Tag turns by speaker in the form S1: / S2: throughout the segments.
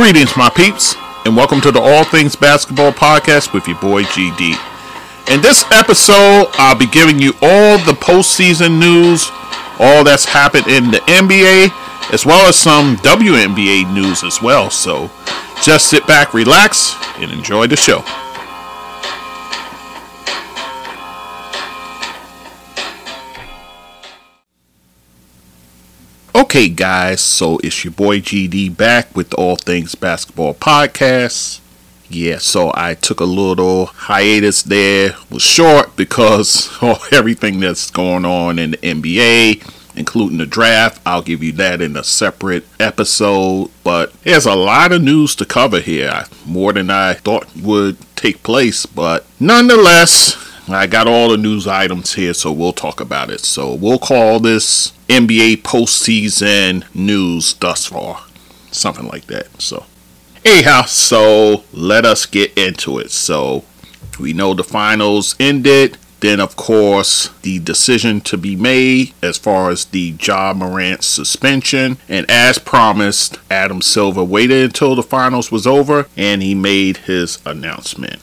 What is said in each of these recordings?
S1: Greetings, my peeps, and welcome to the All Things Basketball Podcast with your boy GD. In this episode, I'll be giving you all the postseason news, all that's happened in the NBA, as well as some WNBA news as well. So just sit back, relax, and enjoy the show. Okay, guys, so it's your boy GD back with the All Things Basketball Podcast. Yeah, so I took a little hiatus there, was short because of everything that's going on in the NBA, including the draft. I'll give you that in a separate episode, but there's a lot of news to cover here, more than I thought would take place, but nonetheless, I got all the news items here, so we'll talk about it. So we'll call this NBA postseason news thus far, something like that. So, anyhow, so let us get into it. So we know the finals ended. Then, of course, the decision to be made as far as the Ja Morant suspension. And as promised, Adam Silver waited until the finals was over and he made his announcement.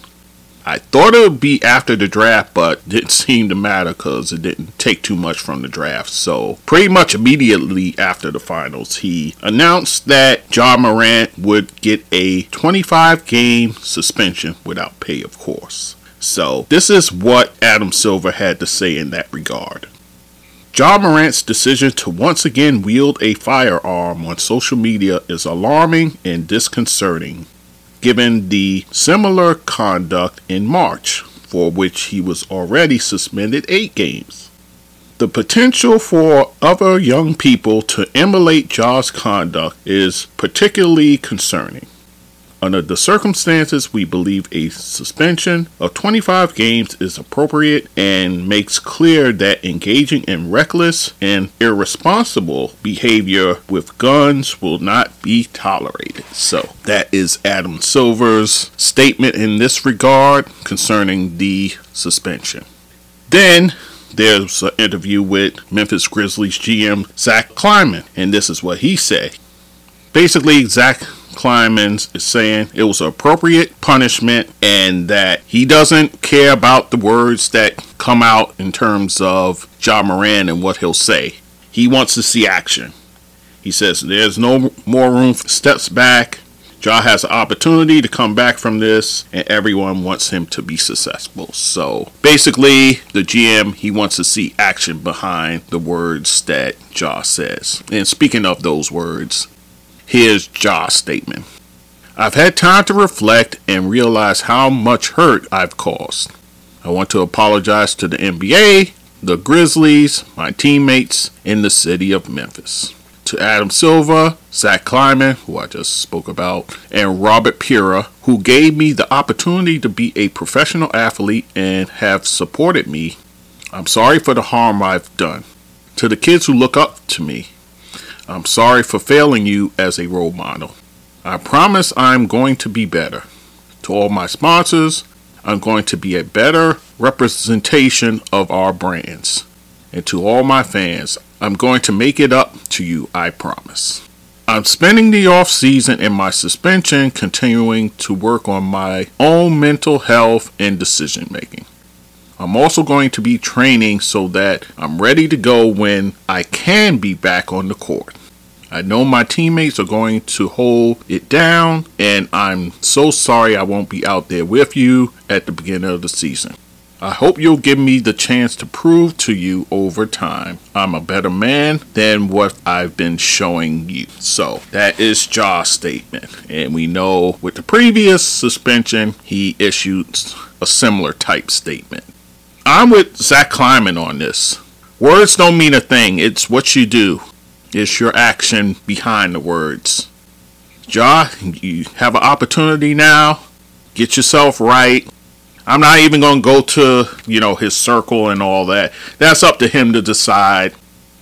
S1: I thought it would be after the draft, but didn't seem to matter because it didn't take too much from the draft. So, pretty much immediately after the finals, he announced that Ja Morant would get a 25 game suspension without pay, of course. So, this is what Adam Silver had to say in that regard. Ja Morant's decision to once again wield a firearm on social media is alarming and disconcerting given the similar conduct in March, for which he was already suspended eight games. The potential for other young people to emulate Ja's conduct is particularly concerning. Under the circumstances, we believe a suspension of 25 games is appropriate and makes clear that engaging in reckless and irresponsible behavior with guns will not be tolerated. So, that is Adam Silver's statement in this regard concerning the suspension. Then, there's an interview with Memphis Grizzlies GM Zach Kleiman, and this is what he said. Basically, Zach Kleiman is saying it was appropriate punishment and that he doesn't care about the words that come out in terms of Ja Morant and what he'll say. He wants to see action. He says there's no more room for steps back. Ja has an opportunity to come back from this, and everyone wants him to be successful. So basically, the GM he wants to see action behind the words that Ja says. And speaking of those words, Here's Ja's statement. I've had time to reflect and realize how much hurt I've caused. I want to apologize to the NBA, the Grizzlies, my teammates in the city of Memphis. To Adam Silver, Zach Kleiman, who I just spoke about, and Robert Pera, who gave me the opportunity to be a professional athlete and have supported me. I'm sorry for the harm I've done. To the kids who look up to me, I'm sorry for failing you as a role model. I promise I'm going to be better. To all my sponsors, I'm going to be a better representation of our brands. And to all my fans, I'm going to make it up to you, I promise. I'm spending the off season and my suspension continuing to work on my own mental health and decision making. I'm also going to be training so that I'm ready to go when I can be back on the court. I know my teammates are going to hold it down, and I'm so sorry I won't be out there with you at the beginning of the season. I hope you'll give me the chance to prove to you over time I'm a better man than what I've been showing you. So that is Ja's statement. And we know with the previous suspension, he issued a similar type statement. I'm with Zach Kleiman on this. Words don't mean a thing, it's what you do. It's your action behind the words. Ja, you have an opportunity now. Get yourself right. I'm not even going to go to, you know, his circle and all that. That's up to him to decide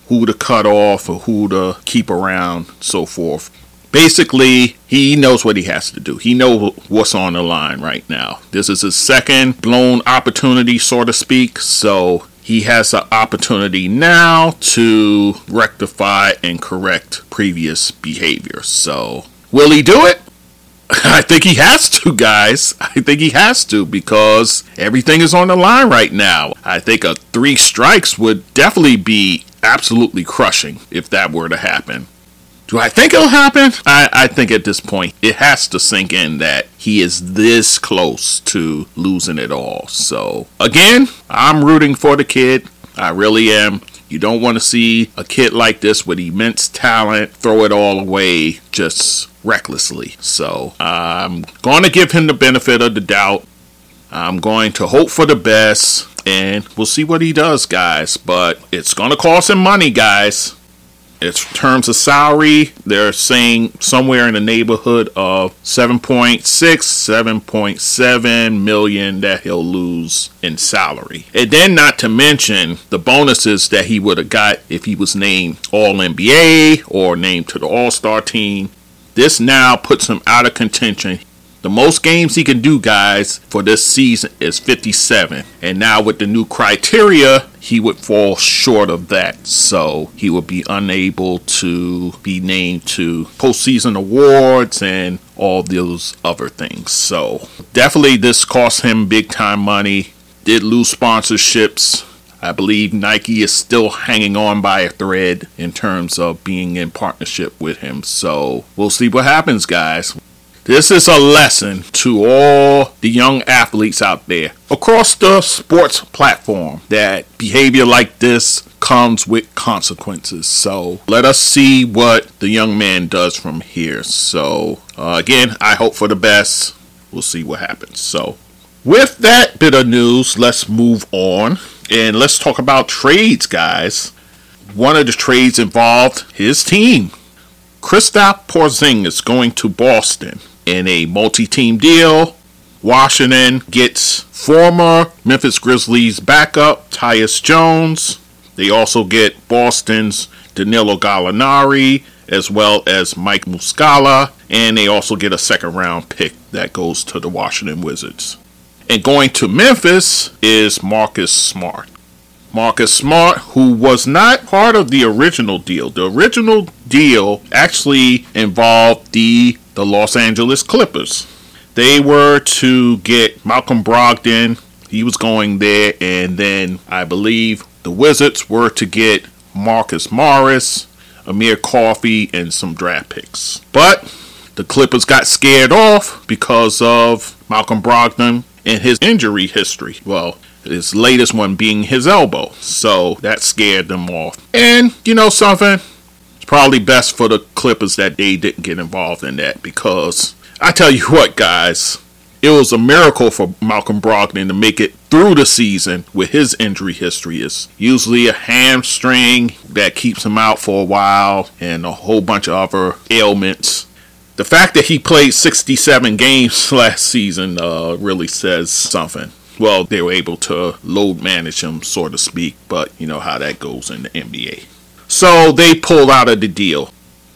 S1: who to cut off or who to keep around, so forth. Basically, he knows what he has to do. He knows what's on the line right now. This is his second blown opportunity, so to speak. So he has an opportunity now to rectify and correct previous behavior. So, will he do it? I think he has to, guys. I think he has to because everything is on the line right now. I think a three strikes would definitely be absolutely crushing if that were to happen. Do I think it'll happen? I, I think at this point it has to sink in that he is this close to losing it all. So, again, I'm rooting for the kid. I really am. You don't want to see a kid like this with immense talent throw it all away just recklessly. So I'm going to give him the benefit of the doubt. I'm going to hope for the best, and we'll see what he does, guys. But it's going to cost him money, guys. In terms of salary, they're saying somewhere in the neighborhood of 7.6, 7.7 million that he'll lose in salary. And then, not to mention the bonuses that he would have got if he was named All NBA or named to the All Star team. This now puts him out of contention. The most games he can do, guys, for this season is 57. And now with the new criteria, he would fall short of that. So he would be unable to be named to postseason awards and all those other things. So definitely this cost him big time money. Did lose sponsorships. I believe Nike is still hanging on by a thread in terms of being in partnership with him. So we'll see what happens, guys. This is a lesson to all the young athletes out there across the sports platform that behavior like this comes with consequences. So let us see what the young man does from here. So, uh, again, I hope for the best. We'll see what happens. So, with that bit of news, let's move on and let's talk about trades, guys. One of the trades involved his team. Kristaps Porzingis going to Boston in a multi-team deal. Washington gets former Memphis Grizzlies backup Tyus Jones. They also get Boston's Danilo Gallinari as well as Mike Muscala, and they also get a second round pick that goes to the Washington Wizards. And going to Memphis is Marcus Smart. Marcus Smart, who was not part of the original deal. The original deal actually involved the the Los Angeles Clippers. They were to get Malcolm Brogdon. He was going there, and then I believe the Wizards were to get Marcus Morris, Amir Coffey, and some draft picks. But the Clippers got scared off because of Malcolm Brogdon and his injury history. Well, his latest one being his elbow. So that scared them off. And you know something? Probably best for the Clippers that they didn't get involved in that because I tell you what, guys, it was a miracle for Malcolm Brogdon to make it through the season with his injury history. It's usually a hamstring that keeps him out for a while and a whole bunch of other ailments. The fact that he played 67 games last season uh, really says something. Well, they were able to load manage him, so to speak, but you know how that goes in the NBA. So they pulled out of the deal.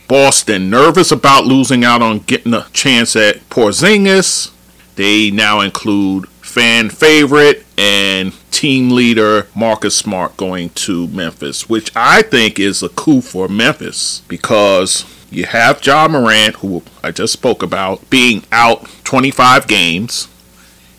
S1: Boston, nervous about losing out on getting a chance at Porzingis. They now include fan favorite and team leader Marcus Smart going to Memphis, which I think is a coup for Memphis because you have Ja Morant, who I just spoke about, being out 25 games.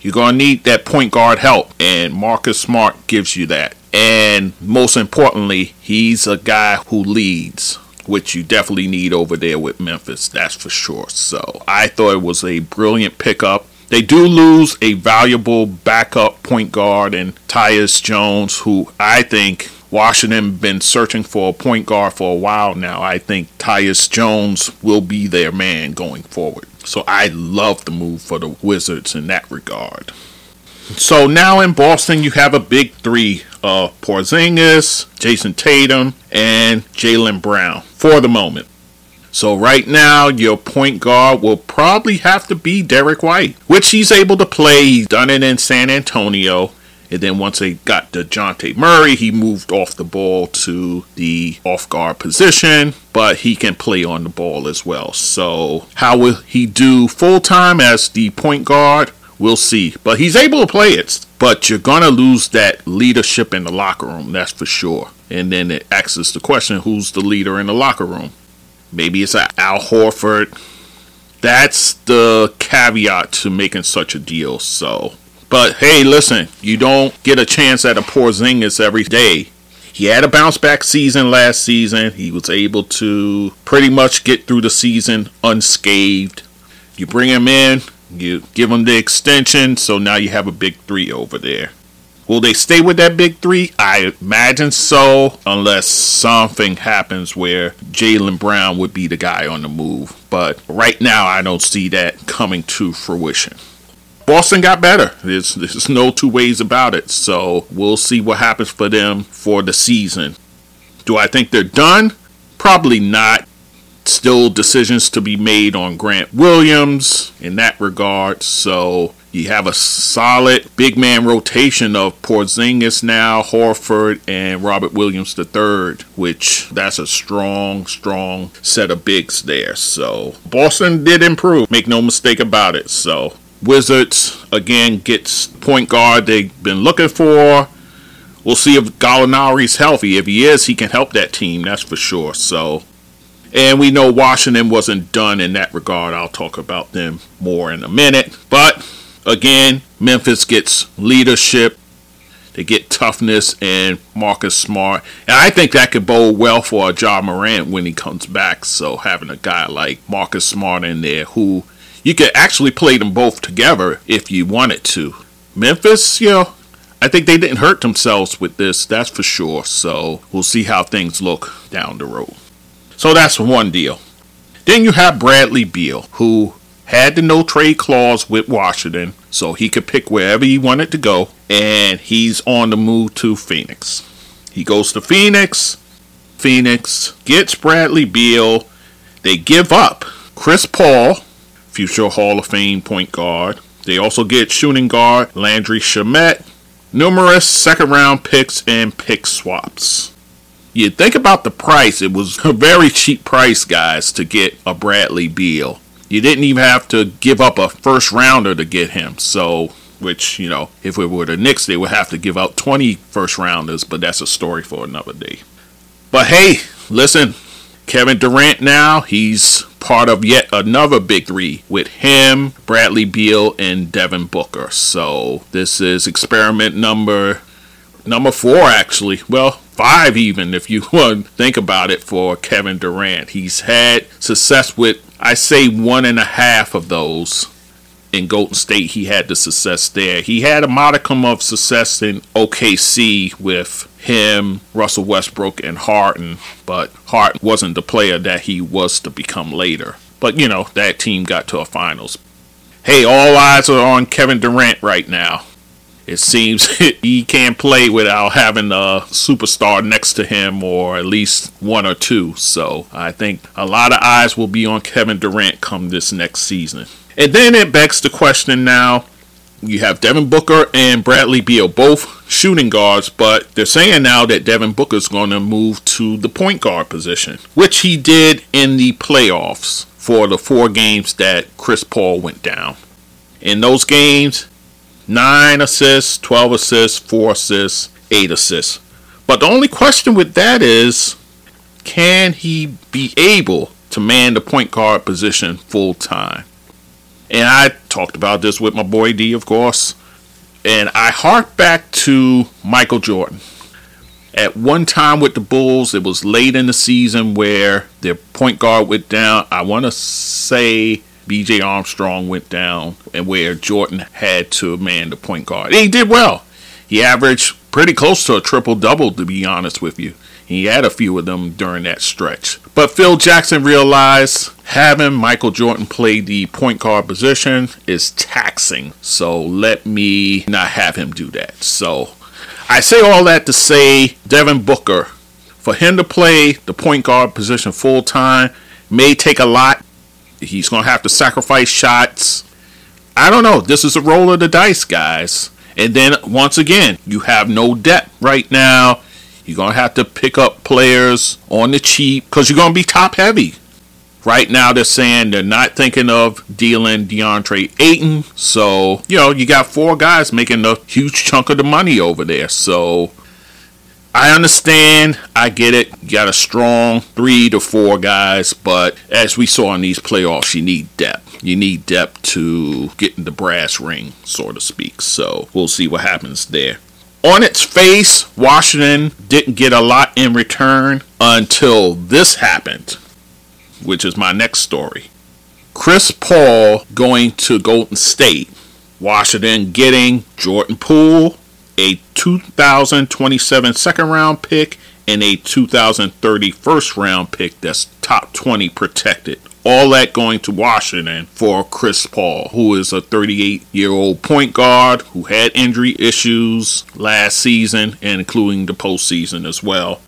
S1: You're going to need that point guard help, and Marcus Smart gives you that. And most importantly, he's a guy who leads, which you definitely need over there with Memphis, that's for sure. So I thought it was a brilliant pickup. They do lose a valuable backup point guard in Tyus Jones, who I think Washington been searching for a point guard for a while now. I think Tyus Jones will be their man going forward. So I love the move for the Wizards in that regard. So now in Boston, you have a big three of Porzingis, Jayson Tatum, and Jaylen Brown for the moment. So right now, your point guard will probably have to be Derrick White, which he's able to play. He's done it in San Antonio. And then once they got Dejounte Murray, he moved off the ball to the off guard position, but he can play on the ball as well. So, how will he do full time as the point guard? We'll see. But he's able to play it. But you're going to lose that leadership in the locker room, that's for sure. And then it asks the question who's the leader in the locker room? Maybe it's Al Horford. That's the caveat to making such a deal. So, but hey, listen, you don't get a chance at a Porzingis every day. He had a bounce back season last season. He was able to pretty much get through the season unscathed. You bring him in, you give them the extension, so now you have a big three over there. Will they stay with that big three? I imagine so, unless something happens where Jaylen Brown would be the guy on the move. But right now, I don't see that coming to fruition. Boston got better. There's, there's no two ways about it. So we'll see what happens for them for the season. Do I think they're done? Probably not. Still decisions to be made on Grant Williams in that regard. So you have a solid big man rotation of Porzingis now, Horford, and Robert Williams III, which that's a strong, strong set of bigs there. So Boston did improve, make no mistake about it. So Wizards again gets point guard they've been looking for. We'll see if Gallinari's healthy. If he is, he can help that team. That's for sure. So, and we know Washington wasn't done in that regard. I'll talk about them more in a minute. But again, Memphis gets leadership. They get toughness and Marcus Smart. And I think that could bode well for Ja Morant when he comes back. So having a guy like Marcus Smart in there who you could actually play them both together if you wanted to. Memphis, you know, I think they didn't hurt themselves with this, that's for sure. So we'll see how things look down the road. So that's one deal. Then you have Bradley Beal, who had the no trade clause with Washington, so he could pick wherever he wanted to go, and he's on the move to Phoenix. He goes to Phoenix. Phoenix gets Bradley Beal. They give up Chris Paul, future Hall of Fame point guard. They also get shooting guard Landry Shamet, numerous second round picks and pick swaps. You think about the price, it was a very cheap price, guys, to get a Bradley Beal. You didn't even have to give up a first rounder to get him. So, which, you know, if it were the Knicks, they would have to give out 20 first rounders, but that's a story for another day. But hey, listen, Kevin Durant now, he's part of yet another big three with him, Bradley Beal, and Devin Booker. So this is experiment number number four actually. Well, five even if you want to think about it for Kevin Durant. He's had success with I say one and a half of those in Golden State. He had the success there. He had a modicum of success in OKC with him, Russell Westbrook, and Harden, but Harden wasn't the player that he was to become later. But you know, that team got to a finals. Hey, all eyes are on Kevin Durant right now. It seems he can't play without having a superstar next to him, or at least one or two. So I think a lot of eyes will be on Kevin Durant come this next season. And then it begs the question now you have Devin Booker and Bradley Beal, both shooting guards, but they're saying now that Devin Booker's going to move to the point guard position, which he did in the playoffs for the four games that Chris Paul went down. In those games, 9 assists, 12 assists, 4 assists, 8 assists. But the only question with that is can he be able to man the point guard position full time? And I talked about this with my boy D, of course. And I hark back to Michael Jordan. At one time with the Bulls, it was late in the season where their point guard went down. I want to say BJ Armstrong went down, and where Jordan had to man the point guard. He did well. He averaged pretty close to a triple double, to be honest with you. He had a few of them during that stretch. But Phil Jackson realized having Michael Jordan play the point guard position is taxing. So let me not have him do that. So I say all that to say Devin Booker, for him to play the point guard position full time, may take a lot. He's going to have to sacrifice shots. I don't know. This is a roll of the dice, guys. And then once again, you have no depth right now. You're going to have to pick up players on the cheap because you're going to be top heavy. Right now, they're saying they're not thinking of dealing DeAndre Ayton. So, you know, you got four guys making a huge chunk of the money over there. So, I understand. I get it. You got a strong three to four guys, but as we saw in these playoffs, you need depth. You need depth to get in the brass ring, so to speak. So we'll see what happens there. On its face, Washington didn't get a lot in return until this happened, which is my next story. Chris Paul going to Golden State. Washington getting Jordan Poole, a 2027 second round pick and a 2030 first round pick that's top 20 protected. All that going to Washington for Chris Paul, who is a 38 year old point guard who had injury issues last season and including the postseason as well.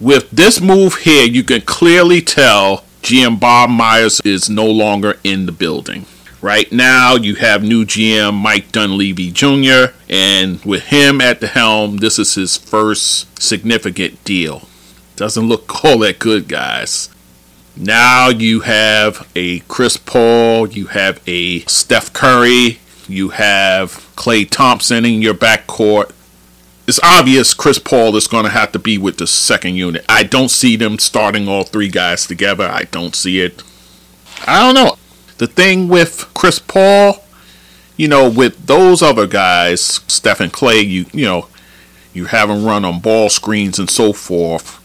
S1: With this move here, you can clearly tell GM Bob Myers is no longer in the building. Right now, you have new GM Mike Dunleavy Jr., and with him at the helm, this is his first significant deal. Doesn't look all that good, guys. Now you have a Chris Paul, you have a Steph Curry, you have Klay Thompson in your backcourt. It's obvious Chris Paul is going to have to be with the second unit. I don't see them starting all three guys together. I don't see it. I don't know the thing with Chris Paul, you know, with those other guys, Stephen Klay, you you know, you have him run on ball screens and so forth.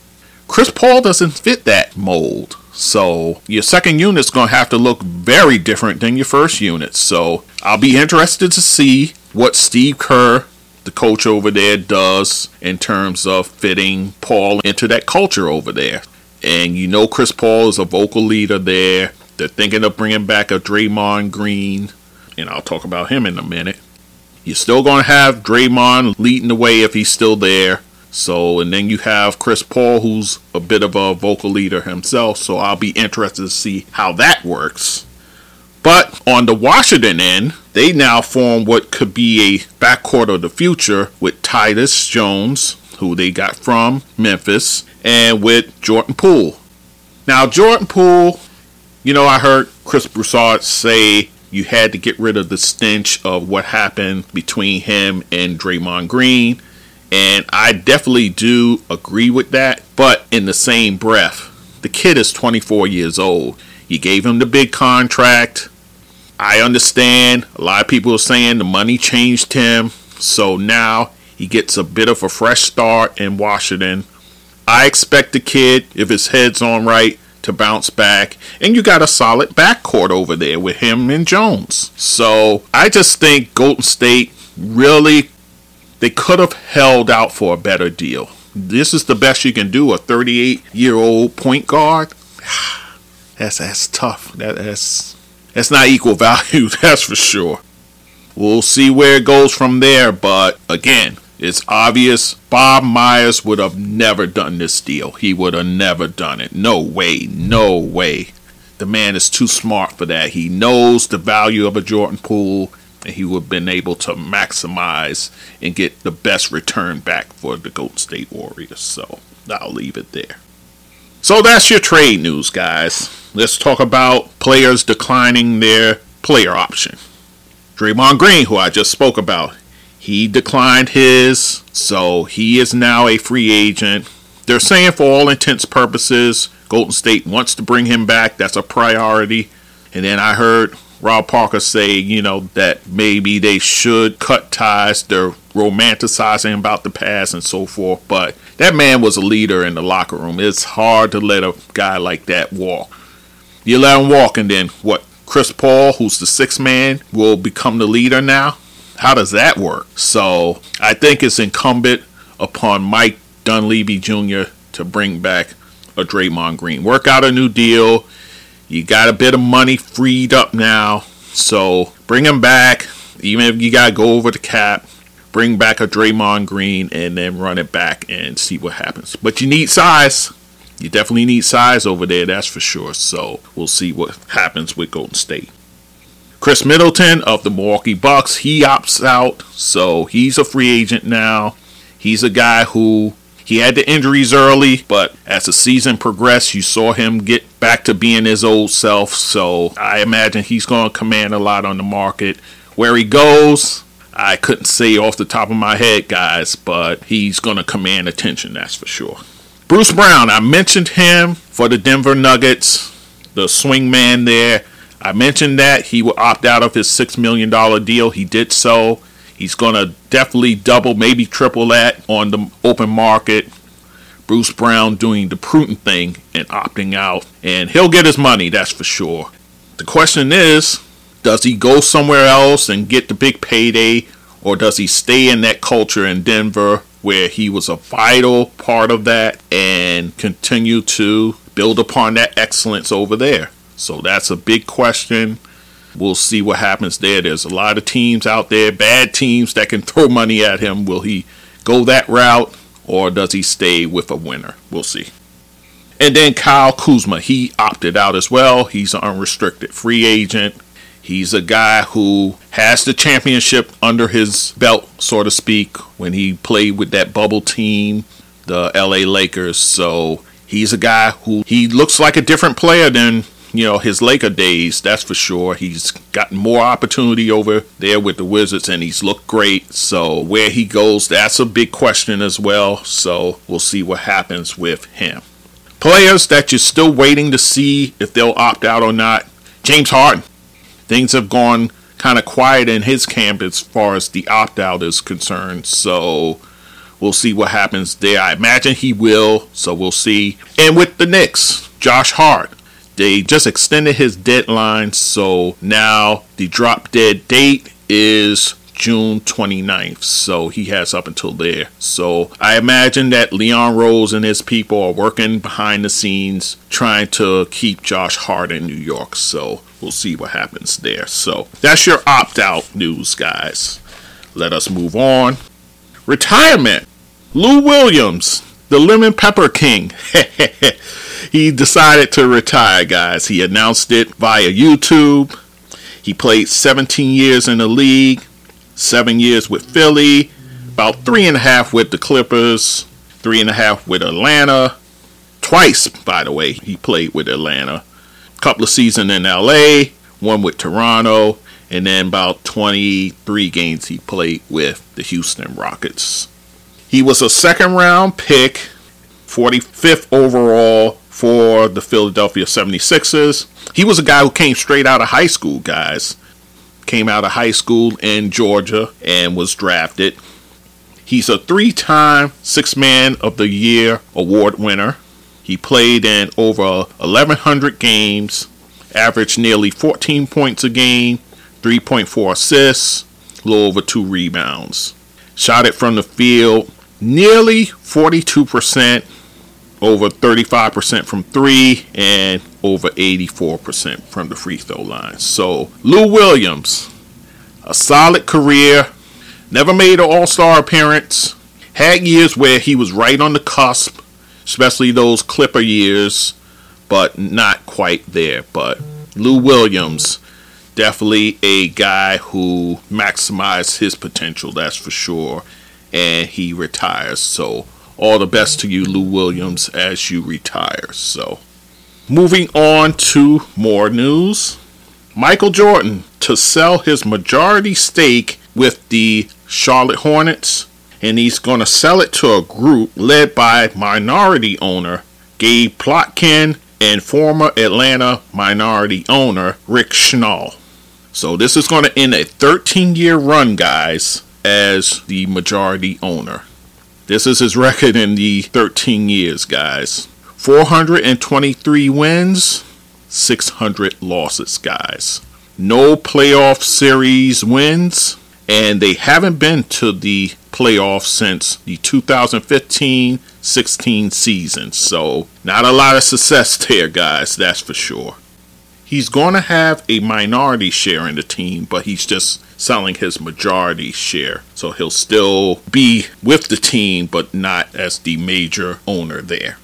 S1: Chris Paul doesn't fit that mold. So your second unit's gonna have to look very different than your first unit. So I'll be interested to see what Steve Kerr, the coach over there, does in terms of fitting Paul into that culture over there. And you know Chris Paul is a vocal leader there. They're thinking of bringing back a Draymond Green, and I'll talk about him in a minute. You're still going to have Draymond leading the way if he's still there. So, and then you have Chris Paul, who's a bit of a vocal leader himself. So, I'll be interested to see how that works. But on the Washington end, they now form what could be a backcourt of the future with Tyus Jones, who they got from Memphis, and with Jordan Poole. Now, Jordan Poole you know, I heard Chris Broussard say you had to get rid of the stench of what happened between him and Draymond Green. And I definitely do agree with that. But in the same breath, the kid is 24 years old. You gave him the big contract. I understand. A lot of people are saying the money changed him. So now he gets a bit of a fresh start in Washington. I expect the kid, if his head's on right, to bounce back. And you got a solid backcourt over there with him and Jones. So I just think Golden State really they could have held out for a better deal. This is the best you can do, a 38 year old point guard. That's that's tough. That, that's that's not equal value, that's for sure. We'll see where it goes from there, but again, it's obvious Bob Myers would have never done this deal. He would have never done it. No way. No way. The man is too smart for that. He knows the value of a Jordan Poole, and he would have been able to maximize and get the best return back for the Golden State Warriors. So I'll leave it there. So that's your trade news, guys. Let's talk about players declining their player option. Draymond Green, who I just spoke about, he declined his, so he is now a free agent. They're saying, for all intents purposes, Golden State wants to bring him back. That's a priority. And then I heard Rob Parker say, you know, that maybe they should cut ties. They're romanticizing about the past and so forth. But that man was a leader in the locker room. It's hard to let a guy like that walk. You let him walk, and then what? Chris Paul, who's the sixth man, will become the leader now. How does that work? So I think it's incumbent upon Mike Dunleavy Jr. to bring back a Draymond Green. Work out a new deal. You got a bit of money freed up now. So bring him back. Even if you got to go over the cap, bring back a Draymond Green and then run it back and see what happens. But you need size. You definitely need size over there, that's for sure. So we'll see what happens with Golden State. Khris Middleton of the Milwaukee Bucks, he opts out, so he's a free agent now. He's a guy who he had the injuries early, but as the season progressed, you saw him get back to being his old self. So I imagine he's going to command a lot on the market. Where he goes, I couldn't say off the top of my head, guys, but he's going to command attention, that's for sure. Bruce Brown, I mentioned him for the Denver Nuggets, the swing man there. I mentioned that he will opt out of his $6 million deal. He did so. He's going to definitely double, maybe triple that on the open market. Bruce Brown doing the prudent thing and opting out. And he'll get his money, that's for sure. The question is does he go somewhere else and get the big payday? Or does he stay in that culture in Denver where he was a vital part of that and continue to build upon that excellence over there? So that's a big question. We'll see what happens there. There's a lot of teams out there, bad teams that can throw money at him. Will he go that route or does he stay with a winner? We'll see. And then Kyle Kuzma, he opted out as well. He's an unrestricted free agent. He's a guy who has the championship under his belt, so to speak, when he played with that bubble team, the LA Lakers. So he's a guy who he looks like a different player than you know his Laker days. That's for sure. He's gotten more opportunity over there with the Wizards, and he's looked great. So where he goes, that's a big question as well. So we'll see what happens with him. Players that you're still waiting to see if they'll opt out or not. James Harden. Things have gone kind of quiet in his camp as far as the opt out is concerned. So we'll see what happens there. I imagine he will. So we'll see. And with the Knicks, Josh Hart. They just extended his deadline, so now the drop dead date is June 29th. So he has up until there. So I imagine that Leon Rose and his people are working behind the scenes trying to keep Josh Hart in New York. So we'll see what happens there. So that's your opt out news, guys. Let us move on. Retirement. Lou Williams, the Lemon Pepper King. he decided to retire, guys. He announced it via YouTube. He played 17 years in the league, seven years with Philly, about three and a half with the Clippers, three and a half with Atlanta. Twice, by the way, he played with Atlanta. A couple of seasons in LA, one with Toronto, and then about 23 games he played with the Houston Rockets. He was a second round pick, 45th overall for the Philadelphia 76ers. He was a guy who came straight out of high school, guys. Came out of high school in Georgia and was drafted. He's a three time Six Man of the Year award winner. He played in over 1,100 games, averaged nearly 14 points a game, 3.4 assists, a little over two rebounds. Shot it from the field nearly 42%, over 35% from three and over 84% from the free throw line. So, Lou Williams, a solid career, never made an all star appearance, had years where he was right on the cusp, especially those Clipper years, but not quite there. But Lou Williams, definitely a guy who maximized his potential, that's for sure. And he retires. So, all the best to you, Lou Williams, as you retire. So, moving on to more news. Michael Jordan to sell his majority stake with the Charlotte Hornets, and he's going to sell it to a group led by minority owner Gabe Plotkin and former Atlanta minority owner Rick Schnall. So, this is going to end a 13 year run, guys, as the majority owner. This is his record in the 13 years, guys. 423 wins, 600 losses, guys. No playoff series wins, and they haven't been to the playoffs since the 2015 16 season. So, not a lot of success there, guys, that's for sure. He's going to have a minority share in the team, but he's just selling his majority share. So he'll still be with the team, but not as the major owner there.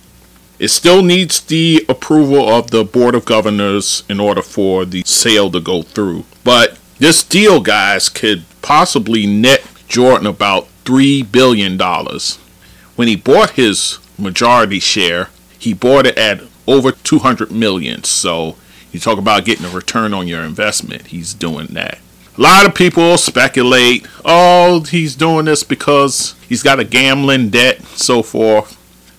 S1: It still needs the approval of the Board of Governors in order for the sale to go through. But this deal, guys, could possibly net Jordan about $3 billion. When he bought his majority share, he bought it at over 200 million. So you talk about getting a return on your investment. He's doing that. A lot of people speculate, oh, he's doing this because he's got a gambling debt, so forth.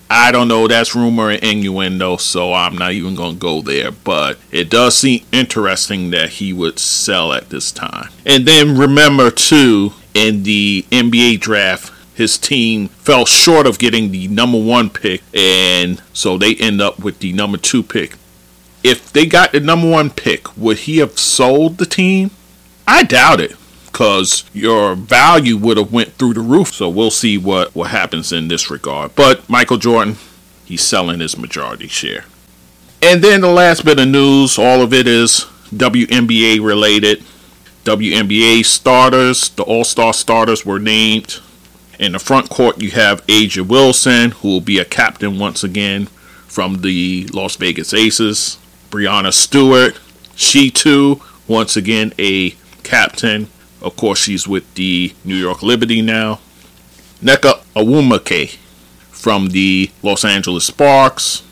S1: I don't know, that's rumor and innuendo, so I'm not even going to go there. But it does seem interesting that he would sell at this time. And then remember, too, in the NBA draft, his team fell short of getting the number one pick, and so they end up with the number two pick. If they got the number one pick, would he have sold the team? I doubt it because your value would have went through the roof. So we'll see what, what happens in this regard. But Michael Jordan, he's selling his majority share. And then the last bit of news, all of it is WNBA related. WNBA starters, the All Star starters were named. In the front court, you have A'ja Wilson, who will be a captain once again from the Las Vegas Aces. Breanna Stewart, she too, once again a captain of course, she's with the New York Liberty now. Nneka Ogwumike from the Los Angeles Sparks.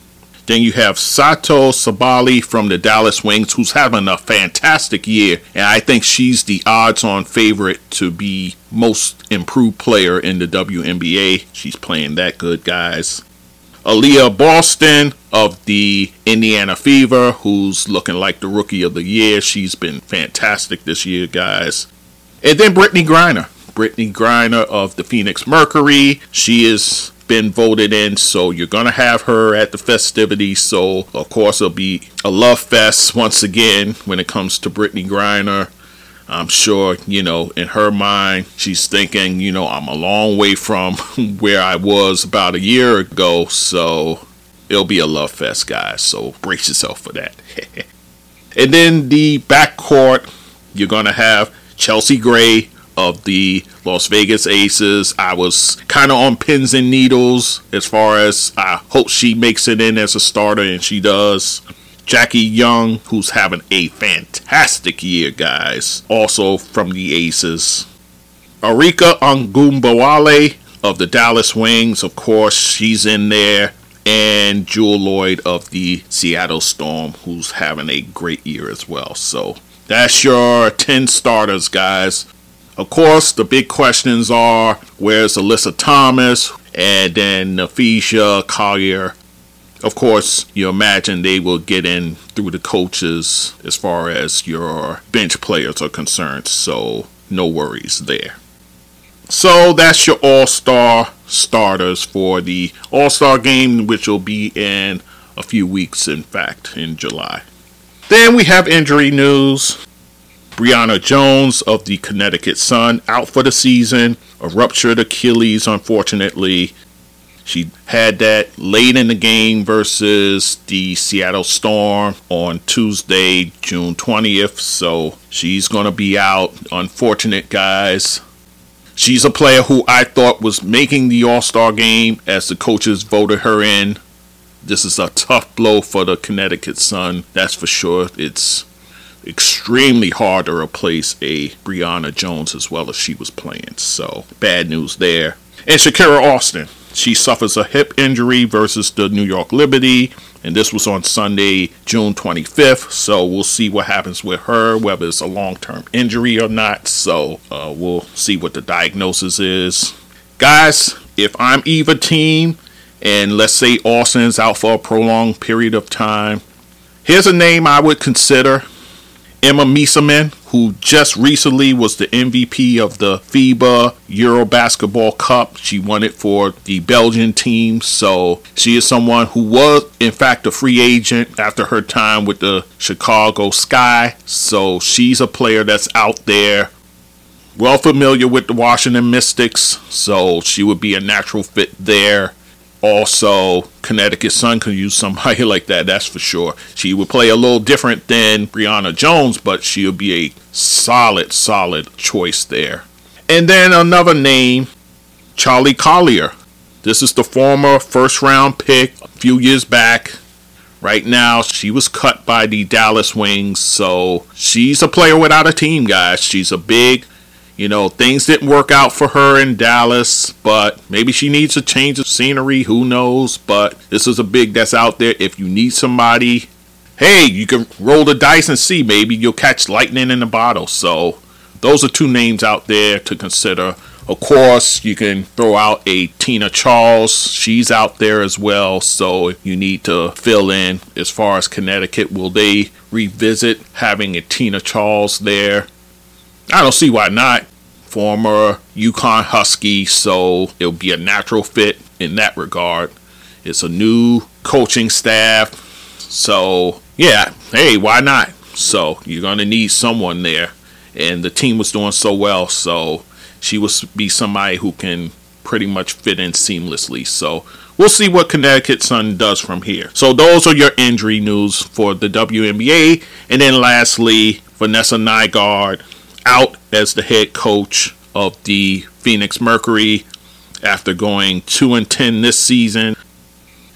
S1: Then you have Satou Sabally from the Dallas Wings, who's having a fantastic year. And I think she's the odds on favorite to be most improved player in the WNBA. She's playing that good, guys. Aliyah Boston of the Indiana Fever, who's looking like the rookie of the year. She's been fantastic this year, guys. And then Brittney Griner. Brittney Griner of the Phoenix Mercury. She has been voted in, so you're going to have her at the festivities. So, of course, it'll be a love fest once again when it comes to Brittney Griner. I'm sure, you know, in her mind, she's thinking, you know, I'm a long way from where I was about a year ago. So it'll be a love fest, guys. So brace yourself for that. and then the backcourt, you're going to have Chelsea Gray of the Las Vegas Aces. I was kind of on pins and needles as far as I hope she makes it in as a starter, and she does. Jackie Young, who's having a fantastic year, guys, also from the Aces. Arike Ogunbowale of the Dallas Wings, of course, she's in there. And Jewell Loyd of the Seattle Storm, who's having a great year as well. So that's your 10 starters, guys. Of course, the big questions are where's Alyssa Thomas and then Napheesa Collier. Of course, you imagine they will get in through the coaches as far as your bench players are concerned, so no worries there. So that's your All Star starters for the All Star game, which will be in a few weeks, in fact, in July. Then we have injury news. Brionna Jones of the Connecticut Sun out for the season. A ruptured Achilles, unfortunately. She had that late in the game versus the Seattle Storm on Tuesday, June 20th. So she's going to be out. Unfortunate, guys. She's a player who I thought was making the All Star game as the coaches voted her in. This is a tough blow for the Connecticut Sun, that's for sure. It's extremely hard to replace a Brionna Jones as well as she was playing. So, bad news there. And Shakira Austin, she suffers a hip injury versus the New York Liberty, and this was on Sunday, June 25th. So we'll see what happens with her, whether it's a long term injury or not. So uh, we'll see what the diagnosis is. Guys, if I'm either team, and let's say Austin's out for a prolonged period of time. Here's a name I would consider Emma Meesseman, who just recently was the MVP of the FIBA Euro Basketball Cup. She won it for the Belgian team. So she is someone who was, in fact, a free agent after her time with the Chicago Sky. So she's a player that's out there. Well familiar with the Washington Mystics, so she would be a natural fit there also Connecticut Sun could use somebody like that, that's for sure. She would play a little different than Brionna Jones, but she'll be a solid, solid choice there. And then another name, Charli Collier. This is the former first round pick a few years back. Right now, she was cut by the Dallas Wings, so she's a player without a team, guys. She's a big you know, things didn't work out for her in Dallas, but maybe she needs a change of scenery. Who knows? But this is a big that's out there. If you need somebody, hey, you can roll the dice and see. Maybe you'll catch lightning in a bottle. So, those are two names out there to consider. Of course, you can throw out a Tina Charles. She's out there as well. So if you need to fill in as far as Connecticut, will they revisit having a Tina Charles there? I don't see why not. Former UConn Husky, so it'll be a natural fit in that regard. It's a new coaching staff. So, yeah, hey, why not? So, you're to need someone there. And the team was doing so well. So, she will be somebody who can pretty much fit in seamlessly. So, we'll see what Connecticut Sun does from here. So, those are your injury news for the WNBA. And then, lastly, Vanessa Nygaard out as the head coach of the Phoenix Mercury after going 2 and 10 this season.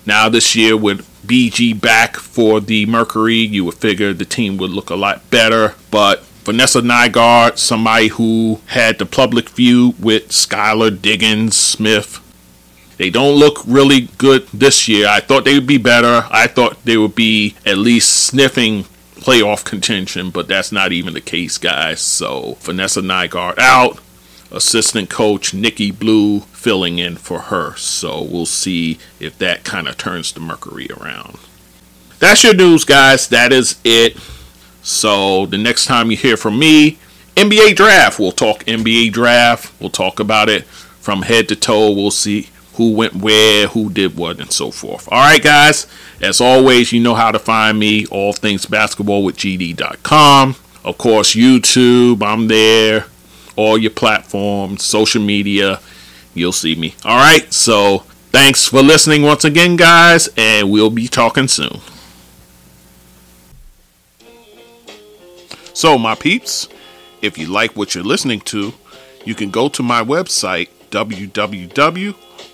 S1: Now, this year, with BG back for the Mercury, you would figure the team would look a lot better. But Vanessa Nygaard, somebody who had the public view with Skylar Diggins Smith, they don't look really good this year. I thought they would be better. I thought they would be at least sniffing playoff contention, but that's not even the case, guys. So Vanessa Nygaard out assistant coach Nikki Blue filling in for her. So we'll see if that kind of turns the Mercury around. That's your news, guys. That is it. So the next time you hear from me, NBA draft. We'll talk NBA draft. We'll talk about it from head to toe. We'll see who went where, who did what, and so forth. All right, guys. As always, you know how to find me. All things basketball with GD.com. Of course, YouTube. I'm there all your platforms, social media. You'll see me. All right. So thanks for listening once again, guys, and we'll be talking soon. So, my peeps, if you like what you're listening to, you can go to my website,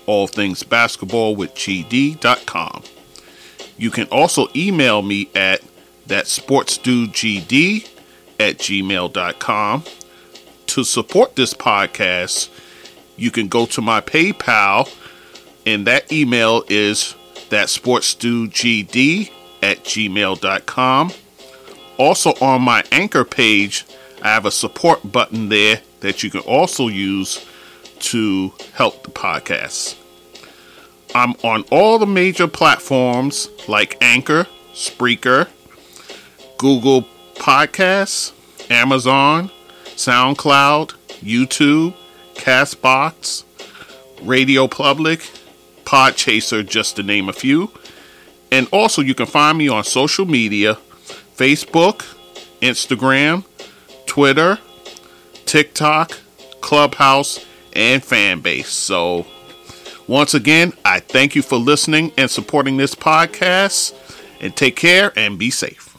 S1: www.allthingsbasketballwithgd.com. You can also email me at thatsportsdudegd at gmail.com to support this podcast, you can go to my PayPal, and that email is that sportsdugd at gmail.com. Also, on my anchor page, I have a support button there that you can also use to help the podcast. I'm on all the major platforms like Anchor, Spreaker, Google Podcasts, Amazon, SoundCloud, YouTube, Castbox, Radio Public, Podchaser, just to name a few. And also, you can find me on social media Facebook, Instagram, Twitter, TikTok, Clubhouse, and fan base. So, once again, I thank you for listening and supporting this podcast. And take care and be safe.